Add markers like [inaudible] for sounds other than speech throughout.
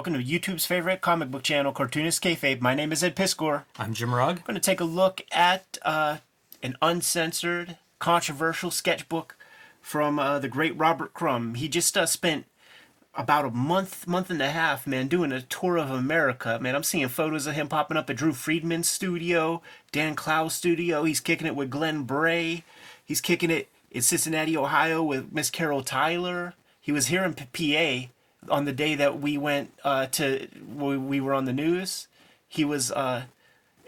Welcome to YouTube's favorite comic book channel, Cartoonist Kayfabe. My name is Ed Piskor. I'm Jim Rugg. I'm going to take a look at uh, an uncensored, controversial sketchbook from uh, the great Robert Crumb. He just uh, spent about a month, month and a half, man, doing a tour of America. Man, I'm seeing photos of him popping up at Drew Friedman's studio, Dan Clowes' studio. He's kicking it with Glenn Bray. He's kicking it in Cincinnati, Ohio with Miss Carol Tyler. He was here in PA on the day that we went uh, to, we, we were on the news. He was uh,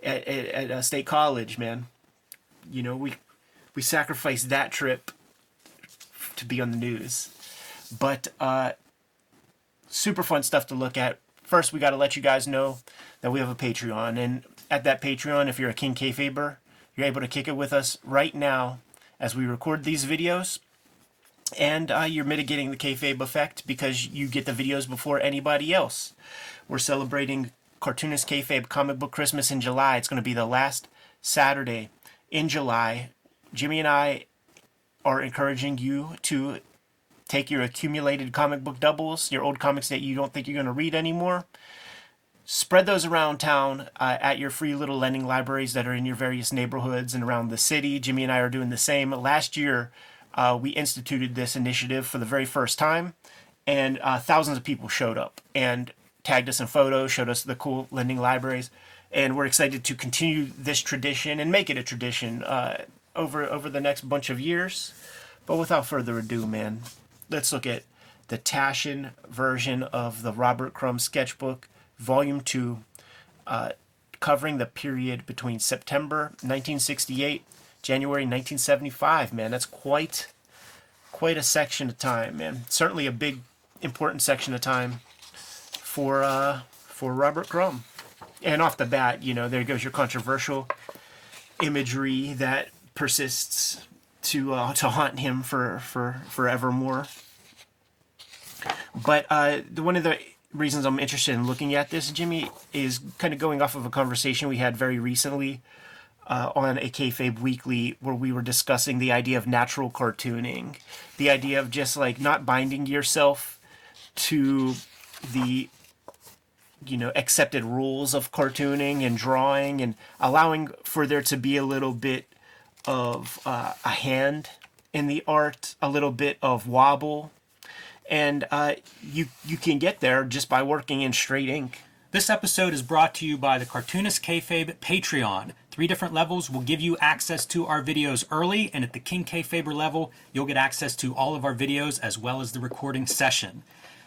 at, at, at state college, man. You know, we, we sacrificed that trip to be on the news. But uh, super fun stuff to look at. First, we got to let you guys know that we have a Patreon, and at that Patreon, if you're a King Kayfaber, you're able to kick it with us right now as we record these videos. And uh, you're mitigating the kayfabe effect because you get the videos before anybody else. We're celebrating Cartoonist Kayfabe Comic Book Christmas in July. It's going to be the last Saturday in July. Jimmy and I are encouraging you to take your accumulated comic book doubles, your old comics that you don't think you're going to read anymore, spread those around town uh, at your free little lending libraries that are in your various neighborhoods and around the city. Jimmy and I are doing the same. Last year, uh, we instituted this initiative for the very first time, and uh, thousands of people showed up and tagged us in photos, showed us the cool lending libraries, and we're excited to continue this tradition and make it a tradition uh, over over the next bunch of years. But without further ado, man, let's look at the Taschen version of the Robert Crumb sketchbook, Volume 2, uh, covering the period between September 1968, January 1975. Man, that's quite quite a section of time, man. Certainly a big, important section of time for uh, for Robert Crumb. And off the bat, you know, there goes your controversial imagery that persists to uh, to haunt him for for forevermore. But uh, one of the reasons I'm interested in looking at this, Jimmy, is kind of going off of a conversation we had very recently uh, on a kayfabe weekly where we were discussing the idea of natural cartooning, the idea of just like not binding yourself to the you know accepted rules of cartooning and drawing and allowing for there to be a little bit of uh, a hand in the art, a little bit of wobble, and uh, you you can get there just by working in straight ink. This episode is brought to you by the Cartoonist Kayfabe Patreon. Three different levels will give you access to our videos early, and at the King Kayfaber level, you'll get access to all of our videos as well as the recording session.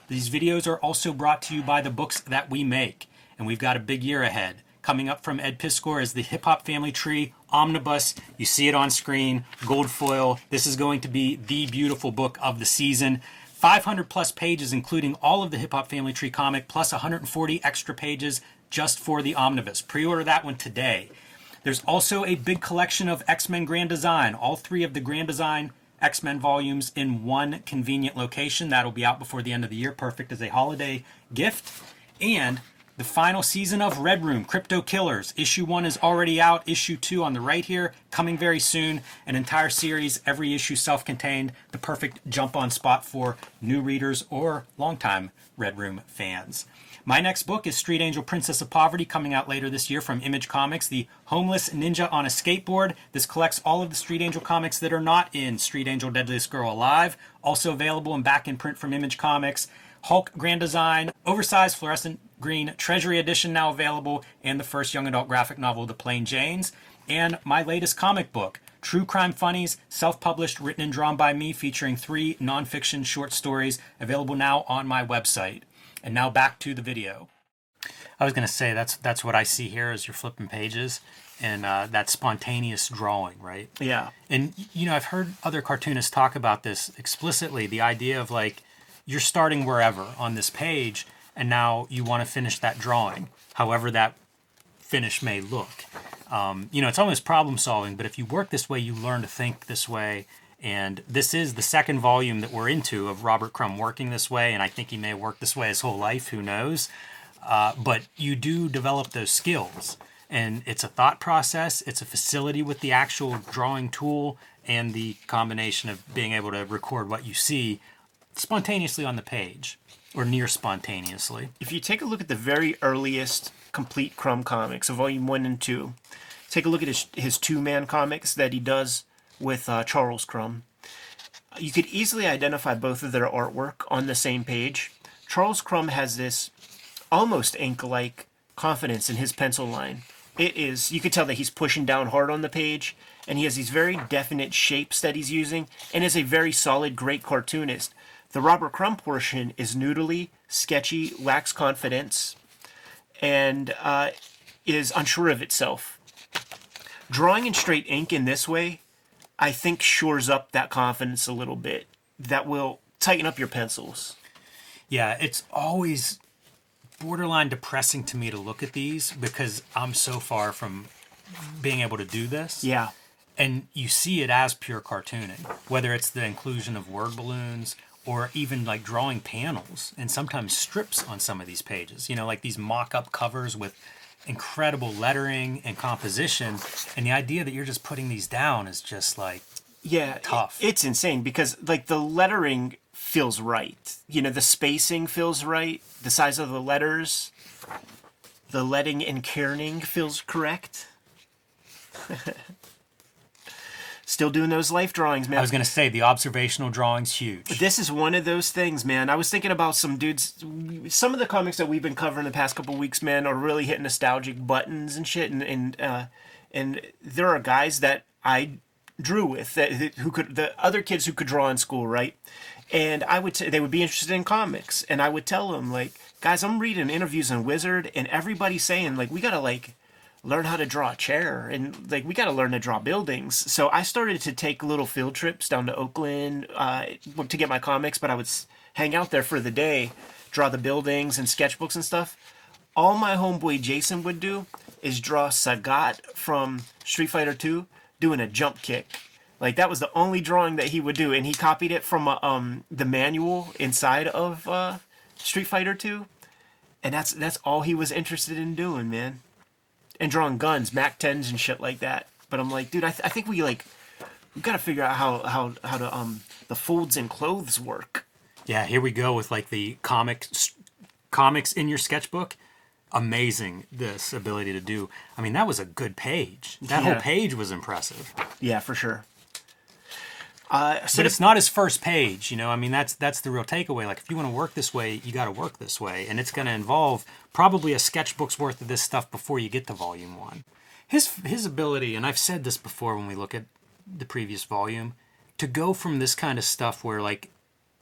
These videos are also brought to you by the books that we make, and we've got a big year ahead. Coming up from Ed Piskor is the Hip Hop Family Tree Omnibus. You see it on screen, gold foil. This is going to be the beautiful book of the season. 500 plus pages, including all of the Hip Hop Family Tree comic, plus 140 extra pages just for the omnibus. Pre order that one today. There's also a big collection of X Men Grand Design, all three of the Grand Design X Men volumes in one convenient location. That'll be out before the end of the year, perfect as a holiday gift. And the final season of Red Room, Crypto Killers. Issue one is already out. Issue two on the right here, coming very soon. An entire series, every issue self contained. The perfect jump on spot for new readers or longtime Red Room fans. My next book is Street Angel Princess of Poverty, coming out later this year from Image Comics, The Homeless Ninja on a Skateboard. This collects all of the Street Angel comics that are not in Street Angel Deadliest Girl Alive. Also available and back in print from Image Comics. Hulk Grand Design, oversized fluorescent green Treasury Edition now available, and the first young adult graphic novel, The Plain Janes, and my latest comic book, True Crime Funnies, self published, written and drawn by me, featuring three nonfiction short stories, available now on my website. And now back to the video. I was going to say that's that's what I see here as you're flipping pages and uh, that spontaneous drawing, right? Yeah. And you know, I've heard other cartoonists talk about this explicitly. The idea of like you're starting wherever on this page, and now you want to finish that drawing, however that finish may look. Um, you know, it's almost problem solving, but if you work this way, you learn to think this way. And this is the second volume that we're into of Robert Crumb working this way, and I think he may have worked this way his whole life, who knows. Uh, but you do develop those skills, and it's a thought process, it's a facility with the actual drawing tool, and the combination of being able to record what you see spontaneously on the page. or near spontaneously. If you take a look at the very earliest complete Crumb comics, of volume one and two, take a look at his, his two man comics that he does with uh, Charles Crumb. You could easily identify both of their artwork on the same page. Charles Crumb has this almost ink like confidence in his pencil line. It is, you could tell that he's pushing down hard on the page, and he has these very definite shapes that he's using, and is a very solid, great cartoonist. The Robert Crumb portion is noodly, sketchy, lacks confidence, and uh, is unsure of itself. Drawing in straight ink in this way, I think shores up that confidence a little bit. That will tighten up your pencils. Yeah, it's always borderline depressing to me to look at these because I'm so far from being able to do this. Yeah. And you see it as pure cartooning, whether it's the inclusion of word balloons or even like drawing panels and sometimes strips on some of these pages. You know, like these mock up covers with incredible lettering and composition. And the idea that you're just putting these down is just like yeah tough. It, it's insane because like the lettering feels right. You know, the spacing feels right. The size of the letters, the letting and kerning feels correct. [laughs] Still doing those life drawings, man. I was going to say the observational drawing's huge. This is one of those things, man. I was thinking about some dudes. Some of the comics that we've been covering the past couple weeks, man, are really hitting nostalgic buttons and shit. And and uh, and there are guys that I drew with that who could the other kids who could draw in school, right? And I would say they would be interested in comics, and I would tell them like, guys, I'm reading interviews on Wizard, and everybody's saying like we gotta like learn how to draw a chair and like we got to learn to draw buildings. So i started to take little field trips down to oakland uh, to get my comics but i would hang out there for the day draw the buildings and sketchbooks and stuff. All my homeboy jason would do is draw sagat from street fighter 2 doing a jump kick. Like that was the only drawing that he would do and he copied it from uh, um, the manual inside of uh, street fighter 2 and that's that's all he was interested in doing man and drawing guns, Mac 10s and shit like that. But I'm like, dude, I, th- I think we like we got to figure out how how how to um the folds and clothes work. Yeah, here we go with like the comic comics in your sketchbook. Amazing this ability to do. I mean, that was a good page. That Yeah. whole page was impressive. Yeah, for sure. Uh, so But it's not his first page, you know. I mean, that's that's the real takeaway. Like, if you want to work this way, you got to work this way, and it's going to involve probably a sketchbook's worth of this stuff before you get to volume one. His his ability, and I've said this before when we look at the previous volume, to go from this kind of stuff where like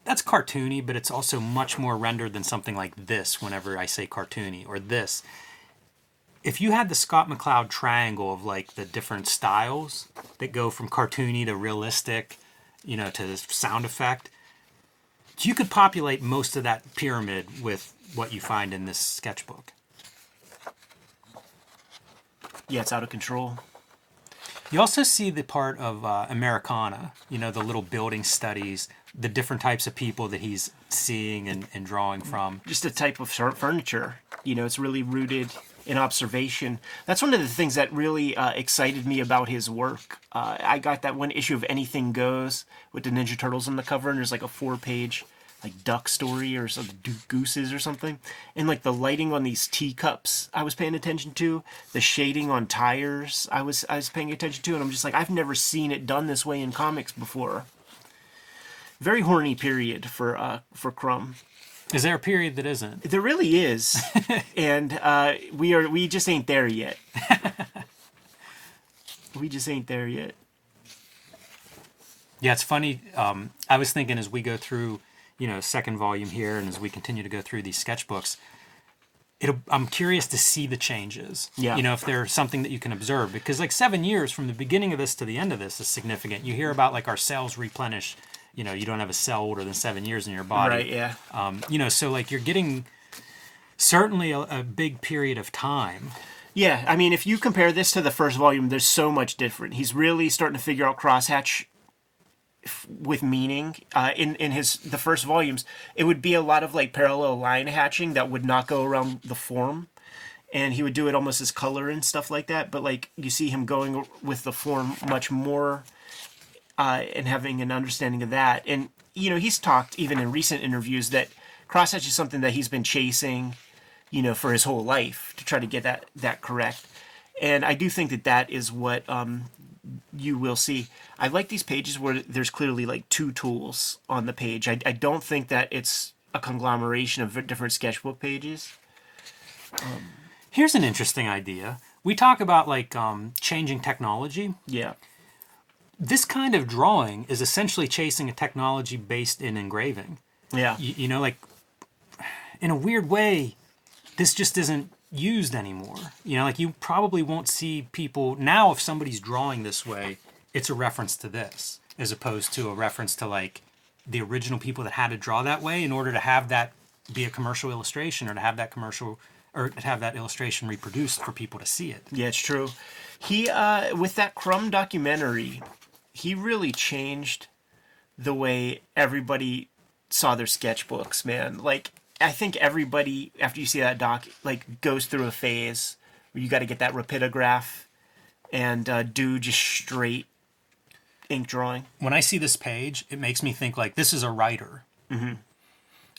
that's cartoony, but it's also much more rendered than something like this. Whenever I say cartoony or this, if you had the Scott McCloud triangle of like the different styles that go from cartoony to realistic, you know, to this sound effect, you could populate most of that pyramid with what you find in this sketchbook. yeah, it's out of control. You also see the part of uh, Americana, you know, the little building studies, the different types of people that he's seeing and, and drawing from. Just a type of fur- furniture. You know, it's really rooted in observation. That's one of the things that really uh, excited me about his work. Uh, I got that one issue of Anything Goes with the Ninja Turtles on the cover, and there's like a four-page like duck story or some gooses or something and like the lighting on these teacups i was paying attention to the shading on tires i was i was paying attention to and i'm just like i've never seen it done this way in comics before very horny period for uh for crumb Is there a period that isn't? there really is [laughs] and uh we are we just ain't there yet [laughs] we just ain't there yet Yeah, it's funny. Um, I was thinking as we go through, you know, second volume here, and as we continue to go through these sketchbooks, it'll, I'm curious to see the changes. Yeah. You know, if there's something that you can observe, because like seven years from the beginning of this to the end of this is significant. You hear about like our cells replenish. You know, you don't have a cell older than seven years in your body. right yeah Um, you know, so like you're getting certainly a, a big period of time. Yeah, I mean, if you compare this to the first volume, there's so much different. He's really starting to figure out crosshatch f- with meaning. Uh, in in his the first volumes, it would be a lot of like parallel line hatching that would not go around the form, and he would do it almost as color and stuff like that. But like you see him going with the form much more, uh, and having an understanding of that. And you know, he's talked even in recent interviews that crosshatch is something that he's been chasing, you know, for his whole life to try to get that that correct. And I do think that that is what um, you will see. I like these pages where there's clearly like two tools on the page. I, I don't think that it's a conglomeration of different sketchbook pages. Here's an interesting idea. We talk about like um, changing technology. Yeah. This kind of drawing is essentially chasing a technology based in engraving. Yeah. You, you know, like in a weird way, this just isn't used anymore. You know, like you probably won't see people now if somebody's drawing this way, it's a reference to this as opposed to a reference to like the original people that had to draw that way in order to have that be a commercial illustration or to have that commercial or to have that illustration reproduced for people to see it. Yeah, it's true. He uh with that Crumb documentary, he really changed the way everybody saw their sketchbooks, man. Like I think everybody after you see that doc like goes through a phase where you got to get that rapidograph and uh, do just straight ink drawing. when I see this page, it makes me think like this is a writer. Mm-hmm.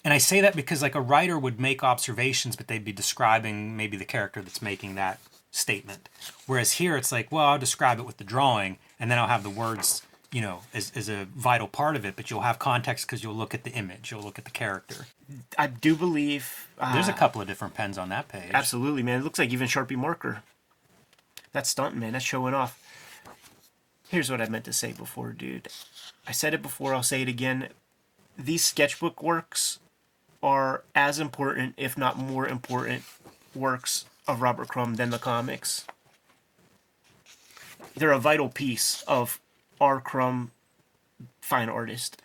And I say that because like a writer would make observations, but they'd be describing maybe the character that's making that statement. Whereas here, it's like, well, I'll describe it with the drawing, and then I'll have the words, you know, as, as a vital part of it. But you'll have context because you'll look at the image, you'll look at the character. I do believe uh, There's a couple of different pens on that page. Absolutely, man. It looks like even Sharpie marker. That's stunting, man. That's showing off. Here's what I meant to say before, dude. I said it before, I'll say it again. These sketchbook works are as important, if not more important, works of Robert Crumb than the comics. They're a vital piece of R. Crumb, fine artist.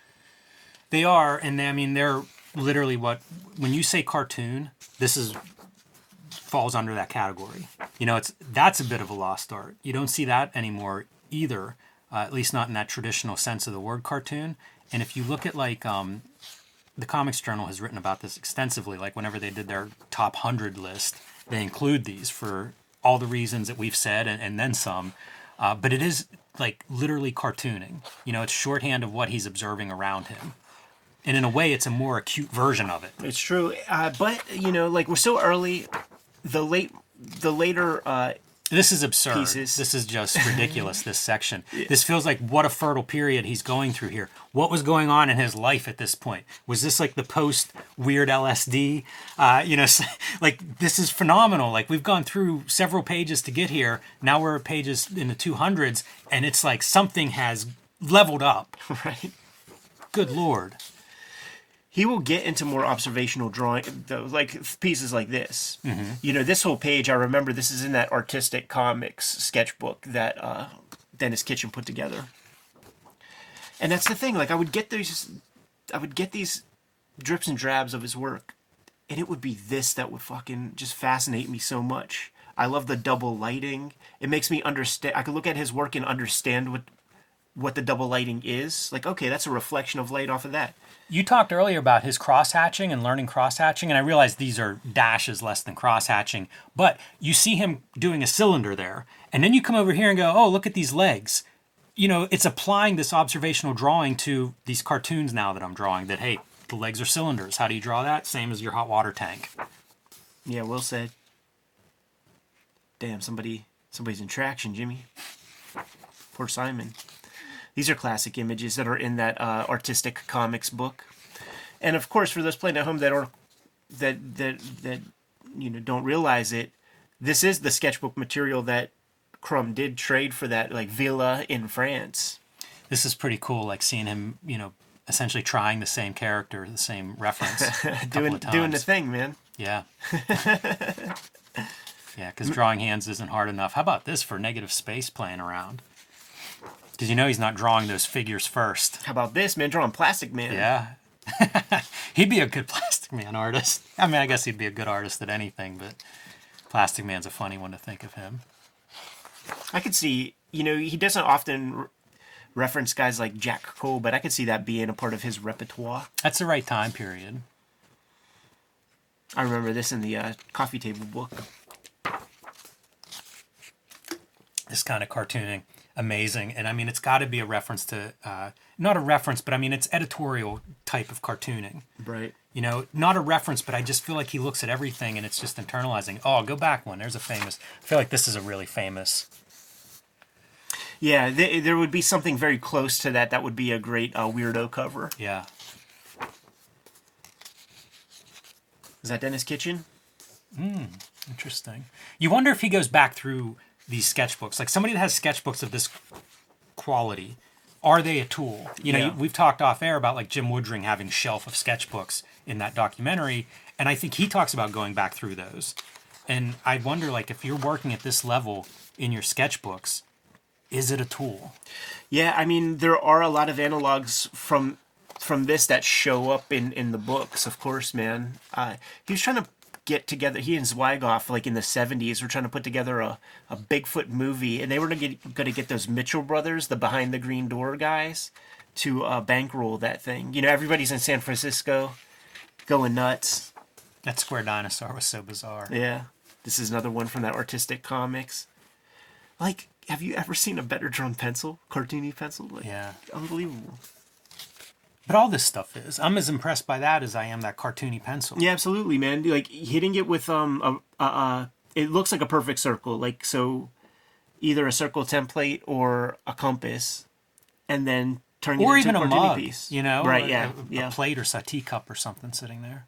They are, and I mean they're literally what when you say cartoon, this is falls under that category. You know, it's that's a bit of a lost art. You don't see that anymore either, uh, at least not in that traditional sense of the word cartoon. And if you look at like um, the Comics Journal has written about this extensively. Like whenever they did their top hundred list, they include these for all the reasons that we've said and, and then some. Uh, but it is like literally cartooning. You know, it's shorthand of what he's observing around him. And in a way, it's a more acute version of it. It's true, uh, but you know, like we're so early. The late, the later uh, This is absurd. Pieces. This is just [laughs] ridiculous, this section. This feels like what a fertile period he's going through here. What was going on in his life at this point? Was this like the post weird LSD? Uh, you know, [laughs] like this is phenomenal. Like we've gone through several pages to get here. Now we're at pages in the 200s, and it's like something has leveled up. [laughs] right. Good Lord. He will get into more observational drawing though like pieces like this. You know this whole page i remember this is in that artistic comics sketchbook that uh, denis kitchen put together. And that's the thing like i would get these i would get these drips and drabs of his work and it would be this that would fucking just fascinate me so much. I love the double lighting. It makes me understand i could look at his work and understand what what the double lighting is like okay that's a reflection of light off of that You talked earlier about his cross hatching and learning cross hatching, and I realize these are dashes less than cross hatching, but you see him doing a cylinder there, and then you come over here and go, oh, look at these legs. You know, it's applying this observational drawing to these cartoons now that I'm drawing that, hey, the legs are cylinders. How do you draw that? Same as your hot water tank. Yeah, Will said. Damn, somebody somebody's in traction, Jimmy. Poor Simon. These are classic images that are in that uh, artistic comics book, and of course, for those playing at home that are that that that you know don't realize it, this is the sketchbook material that Crumb did trade for that like villa in France. This is pretty cool, like seeing him, you know, essentially trying the same character, the same reference. [laughs] doing doing the thing, man. Yeah. [laughs] yeah, because drawing hands isn't hard enough. How about this for negative space playing around? Because you know he's not drawing those figures first. How about this, man? Drawing Plastic Man. Yeah. [laughs] he'd be a good [laughs] Plastic Man artist. I mean, I guess he'd be a good artist at anything, but Plastic Man's a funny one to think of him. I could see, you know, he doesn't often re- reference guys like Jack Cole, but I could see that being a part of his repertoire. That's the right time period. I remember this in the uh, coffee table book. This kind of cartooning, amazing. And I mean, it's got to be a reference to, uh, not a reference, but I mean, it's editorial type of cartooning. Right. you know, not a reference, but I just feel like he looks at everything and it's just internalizing. Oh, go back one. There's a famous. I feel like this is a really famous. Yeah, th- there would be something very close to that. That would be a great uh, weirdo cover. Yeah. Is that Denis Kitchen? Hmm, interesting. You wonder if he goes back through these sketchbooks. Like somebody that has sketchbooks of this quality, are they a tool? You know, Yeah. we've talked off air about like Jim Woodring having a shelf of sketchbooks in that documentary, and I think he talks about going back through those. And I wonder, like, if you're working at this level in your sketchbooks, is it a tool? Yeah, I mean there are a lot of analogs from from this that show up in in the books. Of course, man. Uh, he was trying to get together. He and Zwigoff, like in the '70s, were trying to put together a, a Bigfoot movie, and they were going to get going to get those Mitchell brothers, the behind the green door guys, to uh, bankroll that thing. You know, everybody's in San Francisco, going nuts. That square dinosaur was so bizarre. Yeah, this is another one from that artistic comics. Like, have you ever seen a better drawn pencil, cartoony pencil? Like, Yeah. unbelievable. But all this stuff is. I'm as impressed by that as I am that cartoony pencil. Yeah, absolutely, man. Like hitting it with um a, a, a it looks like a perfect circle. Like so, either a circle template or a compass, and then turning or it into even a cartoony mug, piece. you know, right? a- Yeah, a, yeah. plate or a teacup or something sitting there.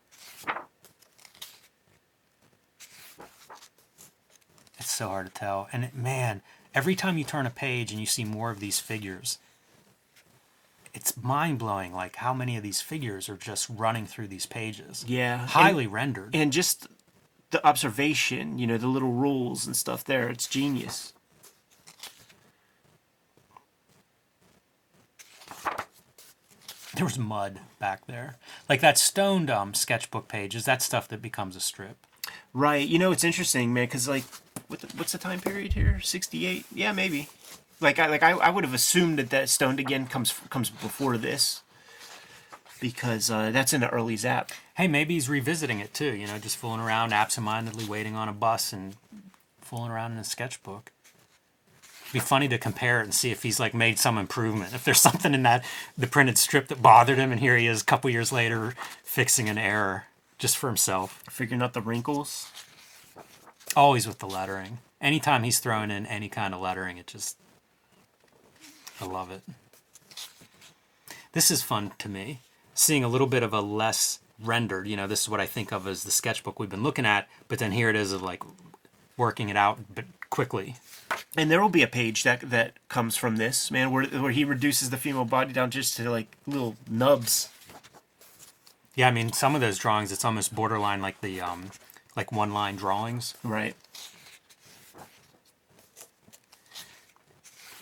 It's so hard to tell, and it, man, every time you turn a page and you see more of these figures, it's mind blowing. Like how many of these figures are just running through these pages. Yeah, highly rendered. and just the observation, you know, the little rules and stuff there. It's genius. there was mud back there, like that stoned um, sketchbook page. Is that stuff that becomes a strip? Right. You know, it's interesting, man, because like, what the, what's the time period here? Sixty-eight. Yeah, maybe. Like, I like I, I would have assumed that that stoned again comes comes before this, because uh, that's in the early Zap. hey, maybe he's revisiting it too. You know, just fooling around, absentmindedly waiting on a bus and fooling around in a sketchbook. It'd be funny to compare it and see if he's like made some improvement. If there's [laughs] something in that the printed strip that bothered him, and here he is a couple years later fixing an error just for himself. Figuring out the wrinkles. Always with the lettering. Anytime he's throwing in any kind of lettering, it just I love it. This is fun to me. Seeing a little bit of a less rendered, you know, this is what I think of as the sketchbook we've been looking at, but then here it is of like working it out but quickly. And there will be a page that that comes from this man, where where he reduces the female body down just to like little nubs. Yeah, I mean some of those drawings it's almost borderline like the um like one line drawings. Right.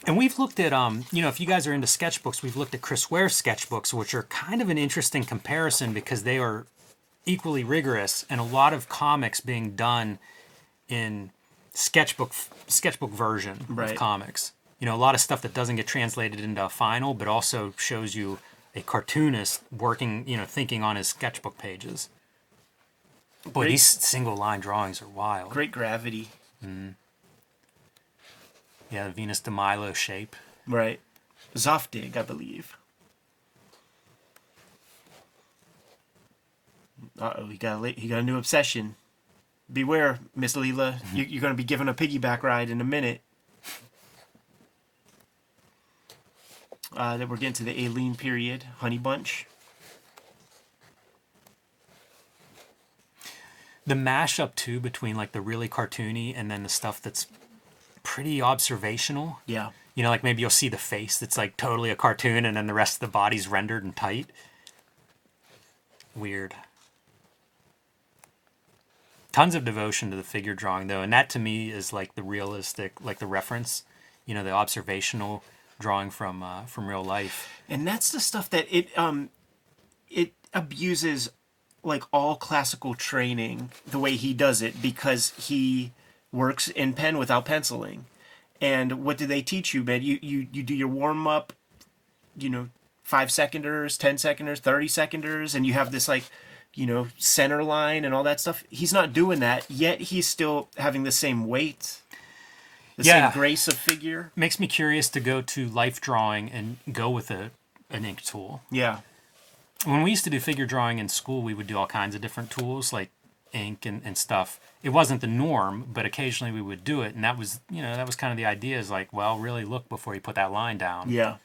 And we've looked at, um, you know, if you guys are into sketchbooks, we've looked at Chris Ware's sketchbooks, which are kind of an interesting comparison because they are equally rigorous and a lot of comics being done in sketchbook sketchbook version Right. of comics. You know, a lot of stuff that doesn't get translated into a final, but also shows you a cartoonist working, you know, thinking on his sketchbook pages. Boy, Great. these single line drawings are wild. Great gravity. Yeah, the Venus de Milo shape. Right. Zoftig, I believe. Uh oh, he got a, he got a new obsession. Beware, Miss Leela. [laughs] You, you're going to be given a piggyback ride in a minute. Uh, then we're getting to the Aline period, Honey Bunch. the mashup too between like the really cartoony and then the stuff that's pretty observational. Yeah. You know, like maybe you'll see the face that's like totally a cartoon and then the rest of the body's rendered and tight. Weird. Tons of devotion to the figure drawing though, and that to me is like the realistic, like the reference, you know, the observational drawing from uh, from real life. and that's the stuff that it um it abuses like all classical training the way he does it because he works in pen without penciling. And what do they teach you man you you, you do your warm up you know five seconders ten seconders 30 seconders and you have this like you know center line and all that stuff. He's not doing that yet he's still having the same weight the Yeah. same grace of figure. Makes me curious to go to life drawing and go with a an ink tool. yeah. When we used to do figure drawing in school, we would do all kinds of different tools like ink and, and stuff. It wasn't the norm, but occasionally we would do it, and that was you know that was kind of the idea. Is like, well, really look before you put that line down. Yeah.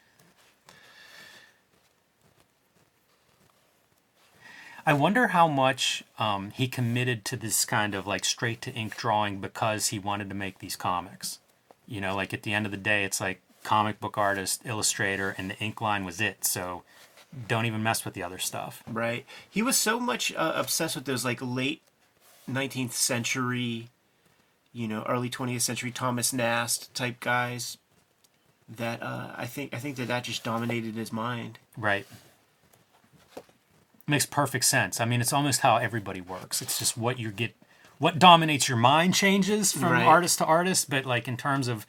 I wonder how much um, he committed to this kind of like straight to ink drawing because he wanted to make these comics. You know, like at the end of the day, it's like comic book artist, illustrator, and the ink line was it. So don't even mess with the other stuff. Right. He was so much uh, obsessed with those like late 19th century, you know, early 20th century Thomas Nast type guys that uh, I think I think that that just dominated his mind. Right. Makes perfect sense. I mean, it's almost how everybody works. It's just what you get, what dominates your mind changes from Right. artist to artist. But like in terms of,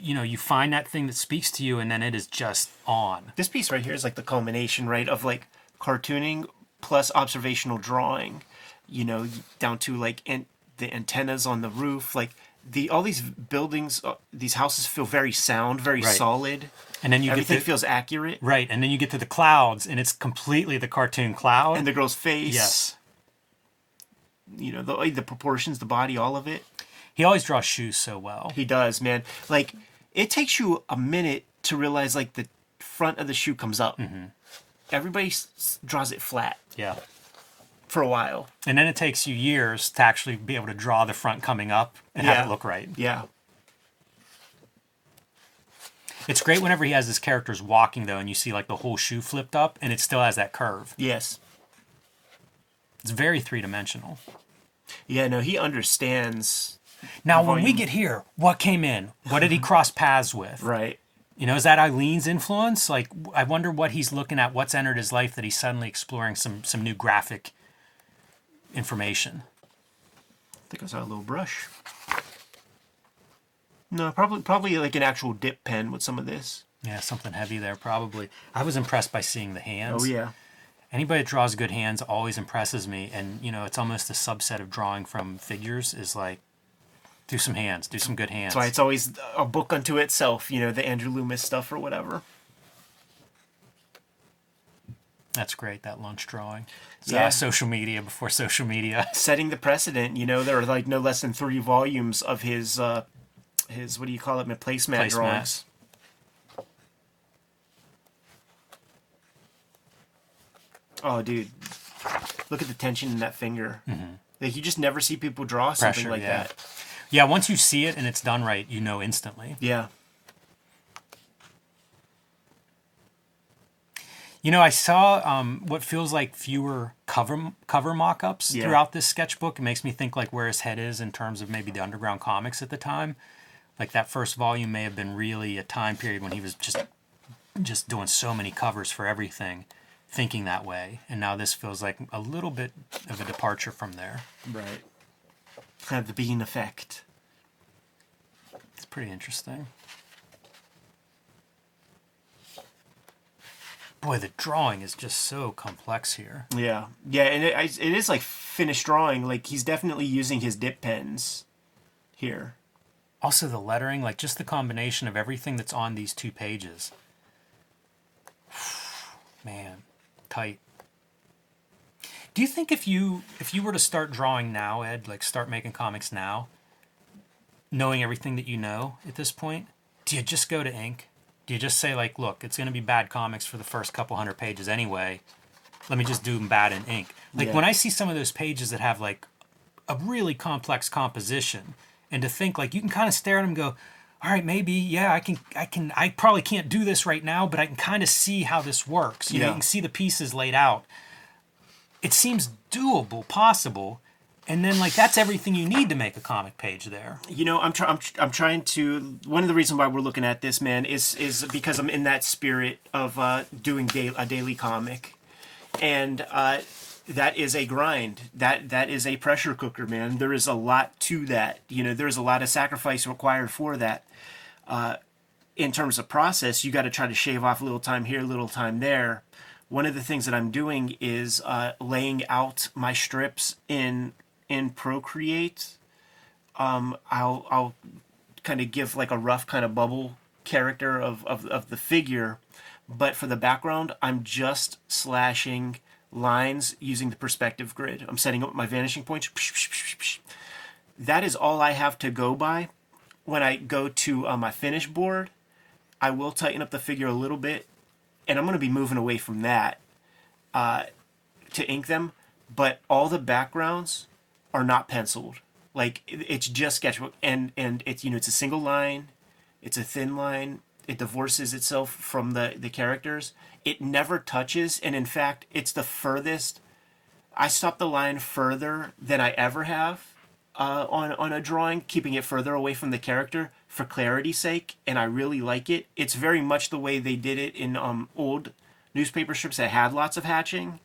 you know, you find that thing that speaks to you, and then it is just on. This piece right here is like the culmination, right, of like cartooning plus observational drawing. You know, down to like an the antennas on the roof, like the all these buildings, uh, these houses feel very sound, very Right. solid. And then you Everything get to, feels accurate. right, and then you get to the clouds, and it's completely the cartoon cloud. And the girl's face. yes, You know, the the proportions, the body, all of it. he always draws shoes so well. He does, man. Like it takes you a minute to realize like the front of the shoe comes up. Mm-hmm. Everybody s- s- draws it flat Yeah. For a while. And then it takes you years to actually be able to draw the front coming up and have it look right. Yeah. It's great whenever he has his characters walking though, and you see like the whole shoe flipped up, and it still has that curve. Yes. It's very three dimensional. Yeah. No, he understands. Now, when we get here, what came in? What did he [laughs] cross paths with? Right. You know, is that Aline's influence? Like, I wonder what he's looking at. What's entered his life that he's suddenly exploring some some new graphic information. I think I saw a little brush. No, probably probably like an actual dip pen with some of this. Yeah, something heavy there probably. I was impressed by seeing the hands. Oh yeah. anybody that draws good hands always impresses me and you know it's almost a subset of drawing from figures is like do some hands do some good hands That's why it's always a book unto itself. You know, the Andrew Loomis stuff or whatever. That's great that lunch drawing Yeah. social media before social media [laughs] setting the precedent. You know, there are like no less than three volumes of his uh his what do you call it, placemat Placemat. drawings. Oh, dude, look at the tension in that finger. Like you just never see people draw something Mm-hmm. Like yeah. that. yeah once you see it and it's done right you know instantly Yeah, you know i saw um, what feels like fewer cover cover mock-ups Yeah. throughout this sketchbook it makes me think like where his head is in terms of maybe the underground comics at the time like that first volume may have been really a time period when he was just just doing so many covers for everything thinking that way and now this feels like a little bit of a departure from there right. Kind of the bean effect. it's pretty interesting boy the drawing is just so complex here. Yeah, yeah, and it, it is like finished drawing. Like he's definitely using his dip pens here. also the lettering like just the combination of everything that's on these two pages. [sighs] Man tight. Do you think if you if you were to start drawing now ed like start making comics now knowing everything that you know at this point do you just go to ink do you just say like look it's going to be bad comics for the first couple hundred pages anyway. Let me just do them bad in ink. Like Yeah. when i see some of those pages that have like a really complex composition and to think like you can kind of stare at them and go all right maybe yeah i can i can i probably can't do this right now but i can kind of see how this works. You know you can see the pieces laid out. It seems doable possible and then like that's everything you need to make a comic page there You know, I'm, try- I'm I'm trying to. One of the reasons why we're looking at this, man, is is because I'm in that spirit of uh, doing da- a daily comic, and uh, that is a grind. That that is a pressure cooker, man. There is a lot to that. You know, there's a lot of sacrifice required for that. Uh, in terms of process, you got to try to shave off a little time here, a little time there. One of the things that I'm doing is uh, laying out my strips in in Procreate I'll I'll kind of give like a rough kind of bubble character of, of, of the figure, but for the background, I'm just slashing lines using the perspective grid. I'm setting up my vanishing points. That is all I have to go by. When I go to uh, my finish board, I will tighten up the figure a little bit, and I'm going to be moving away from that uh, to ink them. But all the backgrounds are not penciled. Like it's just sketchbook, and and it's you know it's a single line, it's a thin line. It divorces itself from the the characters. It never touches, and in fact, it's the furthest. I stopped the line further than I ever have uh, on on a drawing, keeping it further away from the character for clarity's sake, and I really like it. It's very much the way they did it in um, old newspaper strips that had lots of hatching.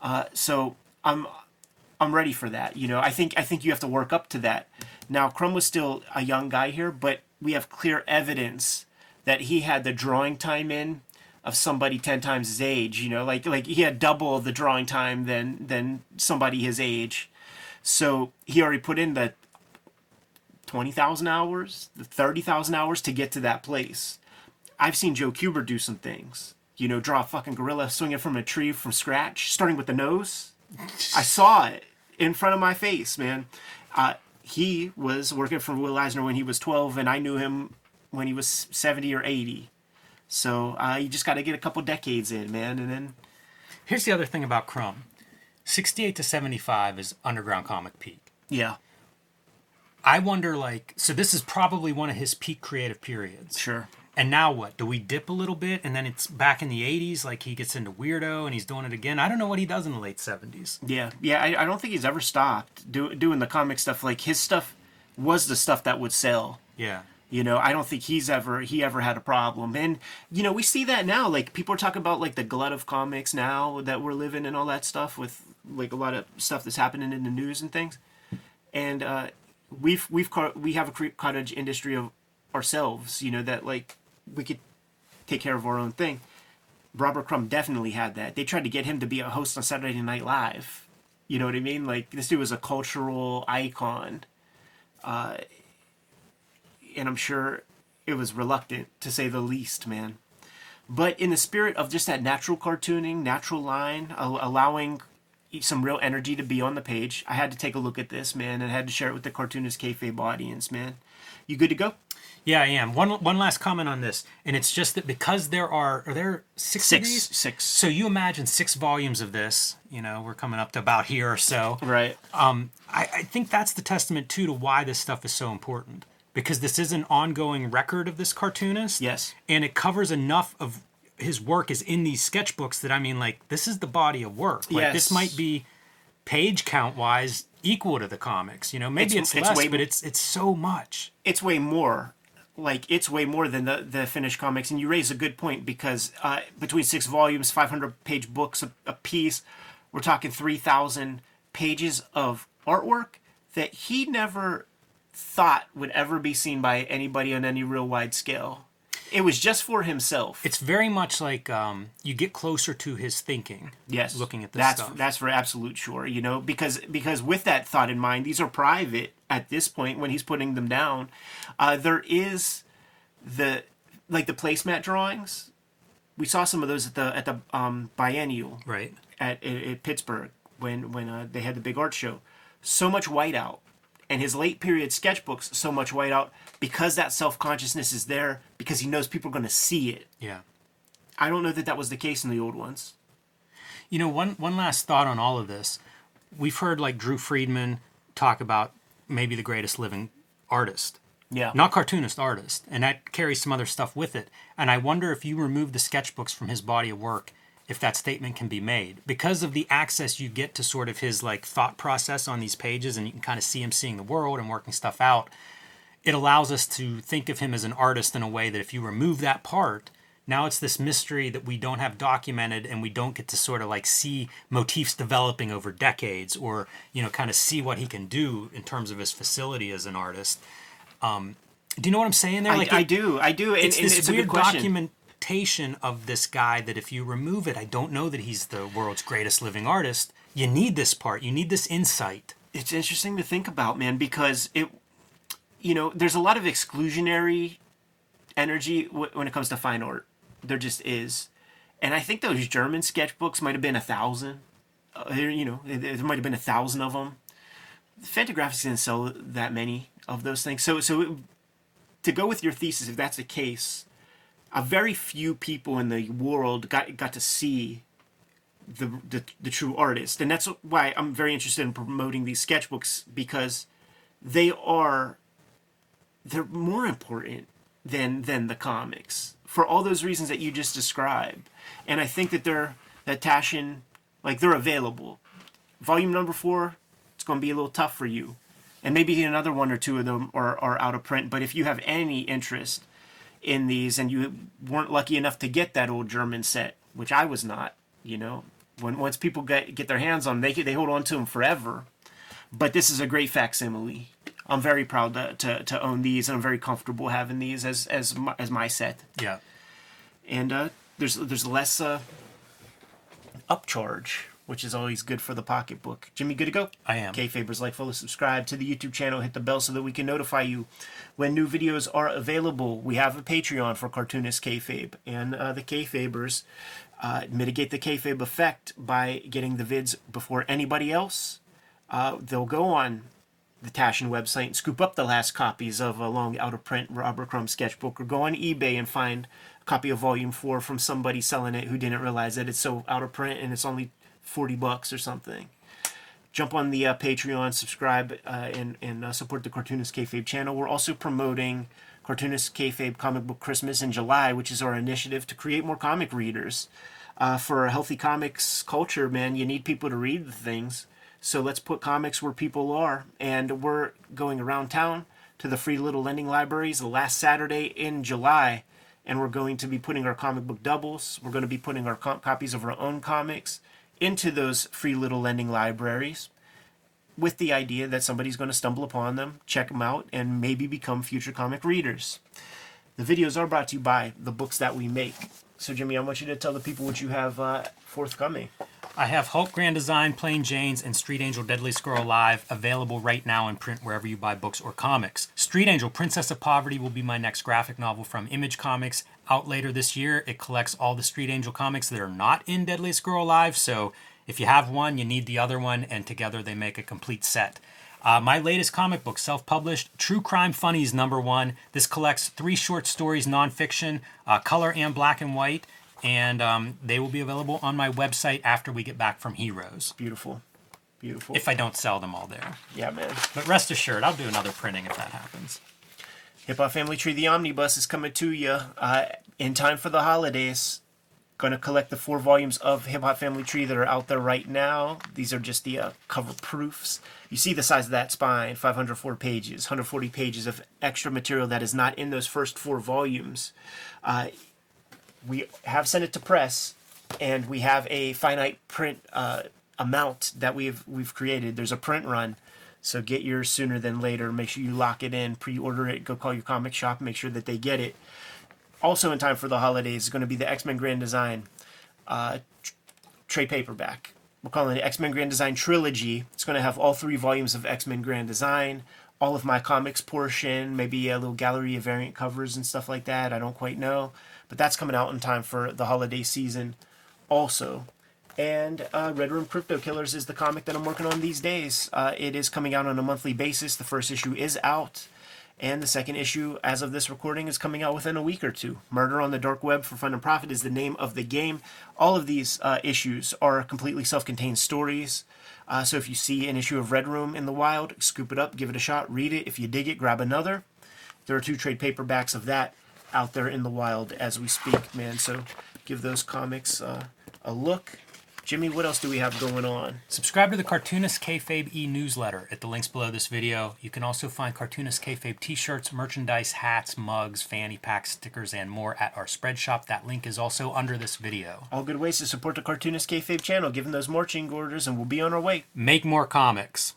Uh, so I'm I'm ready for that. You know, I think I think you have to work up to that. Now, Crumb was still a young guy here, but we have clear evidence that he had the drawing time in of somebody ten times his age. You know, like like he had double the drawing time than than somebody his age. So he already put in the twenty thousand hours, the thirty thousand hours to get to that place. I've seen Joe Kubert do some things. You know, draw a fucking gorilla swinging from a tree from scratch, starting with the nose. I saw it in front of my face, man. Uh, he was working for Will Eisner when he was 12, and I knew him when he was 70 or 80. So uh, you just got to get a couple decades in, man, and then Here's the other thing about Crumb 68 to 75 is underground comic peak. yeah, I wonder, like, so this is probably one of his peak creative periods. sure. And now what? Do we dip a little bit and then it's back in the 80s? Like he gets into Weirdo and he's doing it again? I don't know what he does in the late 70s. Yeah, yeah. I, I don't think he's ever stopped do, doing the comic stuff. Like his stuff was the stuff that would sell. Yeah. You know, I don't think he's ever he ever had a problem. And you know, we see that now. Like people are talking about like the glut of comics now that we're living and all that stuff with like a lot of stuff that's happening in the news and things. And uh, we've we've ca- we have a cottage industry of ourselves. You know that like we could take care of our own thing. Robert Crumb definitely had that. They tried to get him to be a host on Saturday Night Live. You know what I mean? Like this dude was a cultural icon uh, and I'm sure it was reluctant to say the least, man. But in the spirit of just that natural cartooning, natural line, al- allowing some real energy to be on the page, I had to take a look at this, man, and I had to share it with the cartoonist kayfabe audience, man. You good to go? Yeah, I am. One one last comment on this, and it's just that because there are are there six, Six, six. So you imagine six volumes of this. You know, we're coming up to about here or so. Right. Um, I, I think that's the testament too to why this stuff is so important because this is an ongoing record of this cartoonist. Yes. and it covers enough of his work is in these sketchbooks that I mean, like this is the body of work. Like this might be page count wise equal to the comics. You know, maybe It's- it's, it's less, way- but it's it's so much. it's way more like it's way more than the the finished comics and you raise a good point because uh, between six volumes 500 page books a, a piece we're talking 3000 pages of artwork that he never thought would ever be seen by anybody on any real wide scale it was just for himself It's very much like um, you get closer to his thinking. yes looking at this that's stuff. that's for absolute sure you know because because with that thought in mind these are private at this point when he's putting them down uh, there is the like the placemat drawings we saw some of those at the at the um, biennial Right. at, at, at Pittsburgh when when uh, they had the big art show. So much whiteout, and his late period sketchbooks so much whiteout because that self consciousness is there because he knows people are going to see it. Yeah. I don't know that that was the case in the old ones. You know, one one last thought on all of this. We've heard like Drew Friedman talk about maybe the greatest living artist. Yeah, not cartoonist artist and that carries some other stuff with it and i wonder if you remove the sketchbooks from his body of work if that statement can be made. Because of the access you get to sort of his like thought process on these pages and you can kind of see him seeing the world and working stuff out it allows us to think of him as an artist in a way that if you remove that part now it's this mystery that we don't have documented and we don't get to sort of like see motifs developing over decades or you know kind of see what he can do in terms of his facility as an artist. Um, do you know what i'm saying there? I, like I it- do, I do, and it's and this it's a weird good documentation of this guy that if you remove it i don't know that he's the world's greatest living artist you need this part you need this insight it's interesting to think about, man, because it, you know, there's a lot of exclusionary energy when it comes to fine art. There just is. And I think those German sketchbooks might have been a thousand. Uh, you know, there there might have been a thousand of them. Fantagraphics didn't sell that many of those things. So, so it, to go with your thesis, if that's the case, a very few people in the world got got to see the, the the true artist, and that's why I'm very interested in promoting these sketchbooks because they are they're more important than than the comics for all those reasons that you just described, and I think that they're that Taschen like they're available. Volume number four, it's going to be a little tough for you, and maybe another one or two of them are are out of print. But if you have any interest in these and you weren't lucky enough to get that old German set, which I was not, you know, when once people get get their hands on them, they they hold on to them forever. But this is a great facsimile. I'm very proud to, to, to own these, and I'm very comfortable having these as as my, as my set. Yeah. And uh, there's there's less uh, upcharge, which is always good for the pocketbook. Jimmy, good to go? I am. Kayfabers like follow, subscribe to the YouTube channel, hit the bell so that we can notify you when new videos are available. We have a Patreon for cartoonist kayfabe, and uh, the kayfabers uh, mitigate the kayfabe effect by getting the vids before anybody else. Uh, they'll go on the Taschen website and scoop up the last copies of a long out of print Robert Crumb sketchbook, or go on eBay and find a copy of Volume Four from somebody selling it who didn't realize that it's so out of print and it's only forty bucks or something jump on the uh, Patreon, subscribe, uh, and and uh, support the Cartoonist Kayfabe channel. We're also promoting Cartoonist Kayfabe Comic Book Christmas in July, which is our initiative to create more comic readers. Uh, for a healthy comics culture, man, you need people to read the things. So let's put comics where people are, and we're going around town to the free little lending libraries the last Saturday in July, and we're going to be putting our comic book doubles. We're going to be putting our co- copies of our own comics into those free little lending libraries with the idea that somebody's going to stumble upon them, check them out, and maybe become future comic readers. The videos are brought to you by the books that we make. So, Jimmy, I want you to tell the people what you have uh, forthcoming. I have Hulk Grand Design, Plain Janes, and Street Angel Deadly Squirrel Live available right now in print wherever you buy books or comics. Street Angel Princess of Poverty will be my next graphic novel from Image Comics. Out later this year, it collects all the Street Angel comics that are not in Deadly Squirrel Live, so if you have one, you need the other one, and together they make a complete set. Uh, my latest comic book, self published, True Crime Funnies number one. This collects three short stories, nonfiction, uh, color and black and white, and um, they will be available on my website after we get back from Heroes. Beautiful. Beautiful. If I don't sell them all there. yeah, man. But rest assured, I'll do another printing if that happens. Hip Hop Family Tree, the omnibus is coming to you uh, in time for the holidays. Going to collect the four volumes of Hip Hop Family Tree that are out there right now. These are just the uh, cover proofs. You see the size of that spine 504 pages, 140 pages of extra material that is not in those first four volumes. Uh, we have sent it to press, and we have a finite print uh, amount that we've we've created. There's a print run, so get yours sooner than later. Make sure you lock it in, pre-order it. Go call your comic shop, make sure that they get it. Also in time for the holidays is going to be the X Men Grand Design uh, trade paperback. We're calling it X Men Grand Design Trilogy. It's going to have all three volumes of X Men Grand Design, all of my comics portion, maybe a little gallery of variant covers and stuff like that. I don't quite know, but that's coming out in time for the holiday season, also. And uh, Red Room Crypto Killers is the comic that I'm working on these days. Uh, it is coming out on a monthly basis. The first issue is out, and the second issue, as of this recording, is coming out within a week or two. Murder on the Dark Web for Fun and Profit is the name of the game. All of these uh, issues are completely self contained stories. Uh, so if you see an issue of Red Room in the wild, scoop it up, give it a shot, read it. If you dig it, grab another. There are two trade paperbacks of that out there in the wild as we speak, man. So give those comics uh, a look. Jimmy, what else do we have going on? Subscribe to the Cartoonist Kayfabe e-newsletter at the links below this video. You can also find Cartoonist Kayfabe t-shirts, merchandise, hats, mugs, fanny packs, stickers, and more at our spread shop. That link is also under this video. All good ways to support the Cartoonist Kayfabe channel. Give them those marching orders, and we'll be on our way. Make more comics.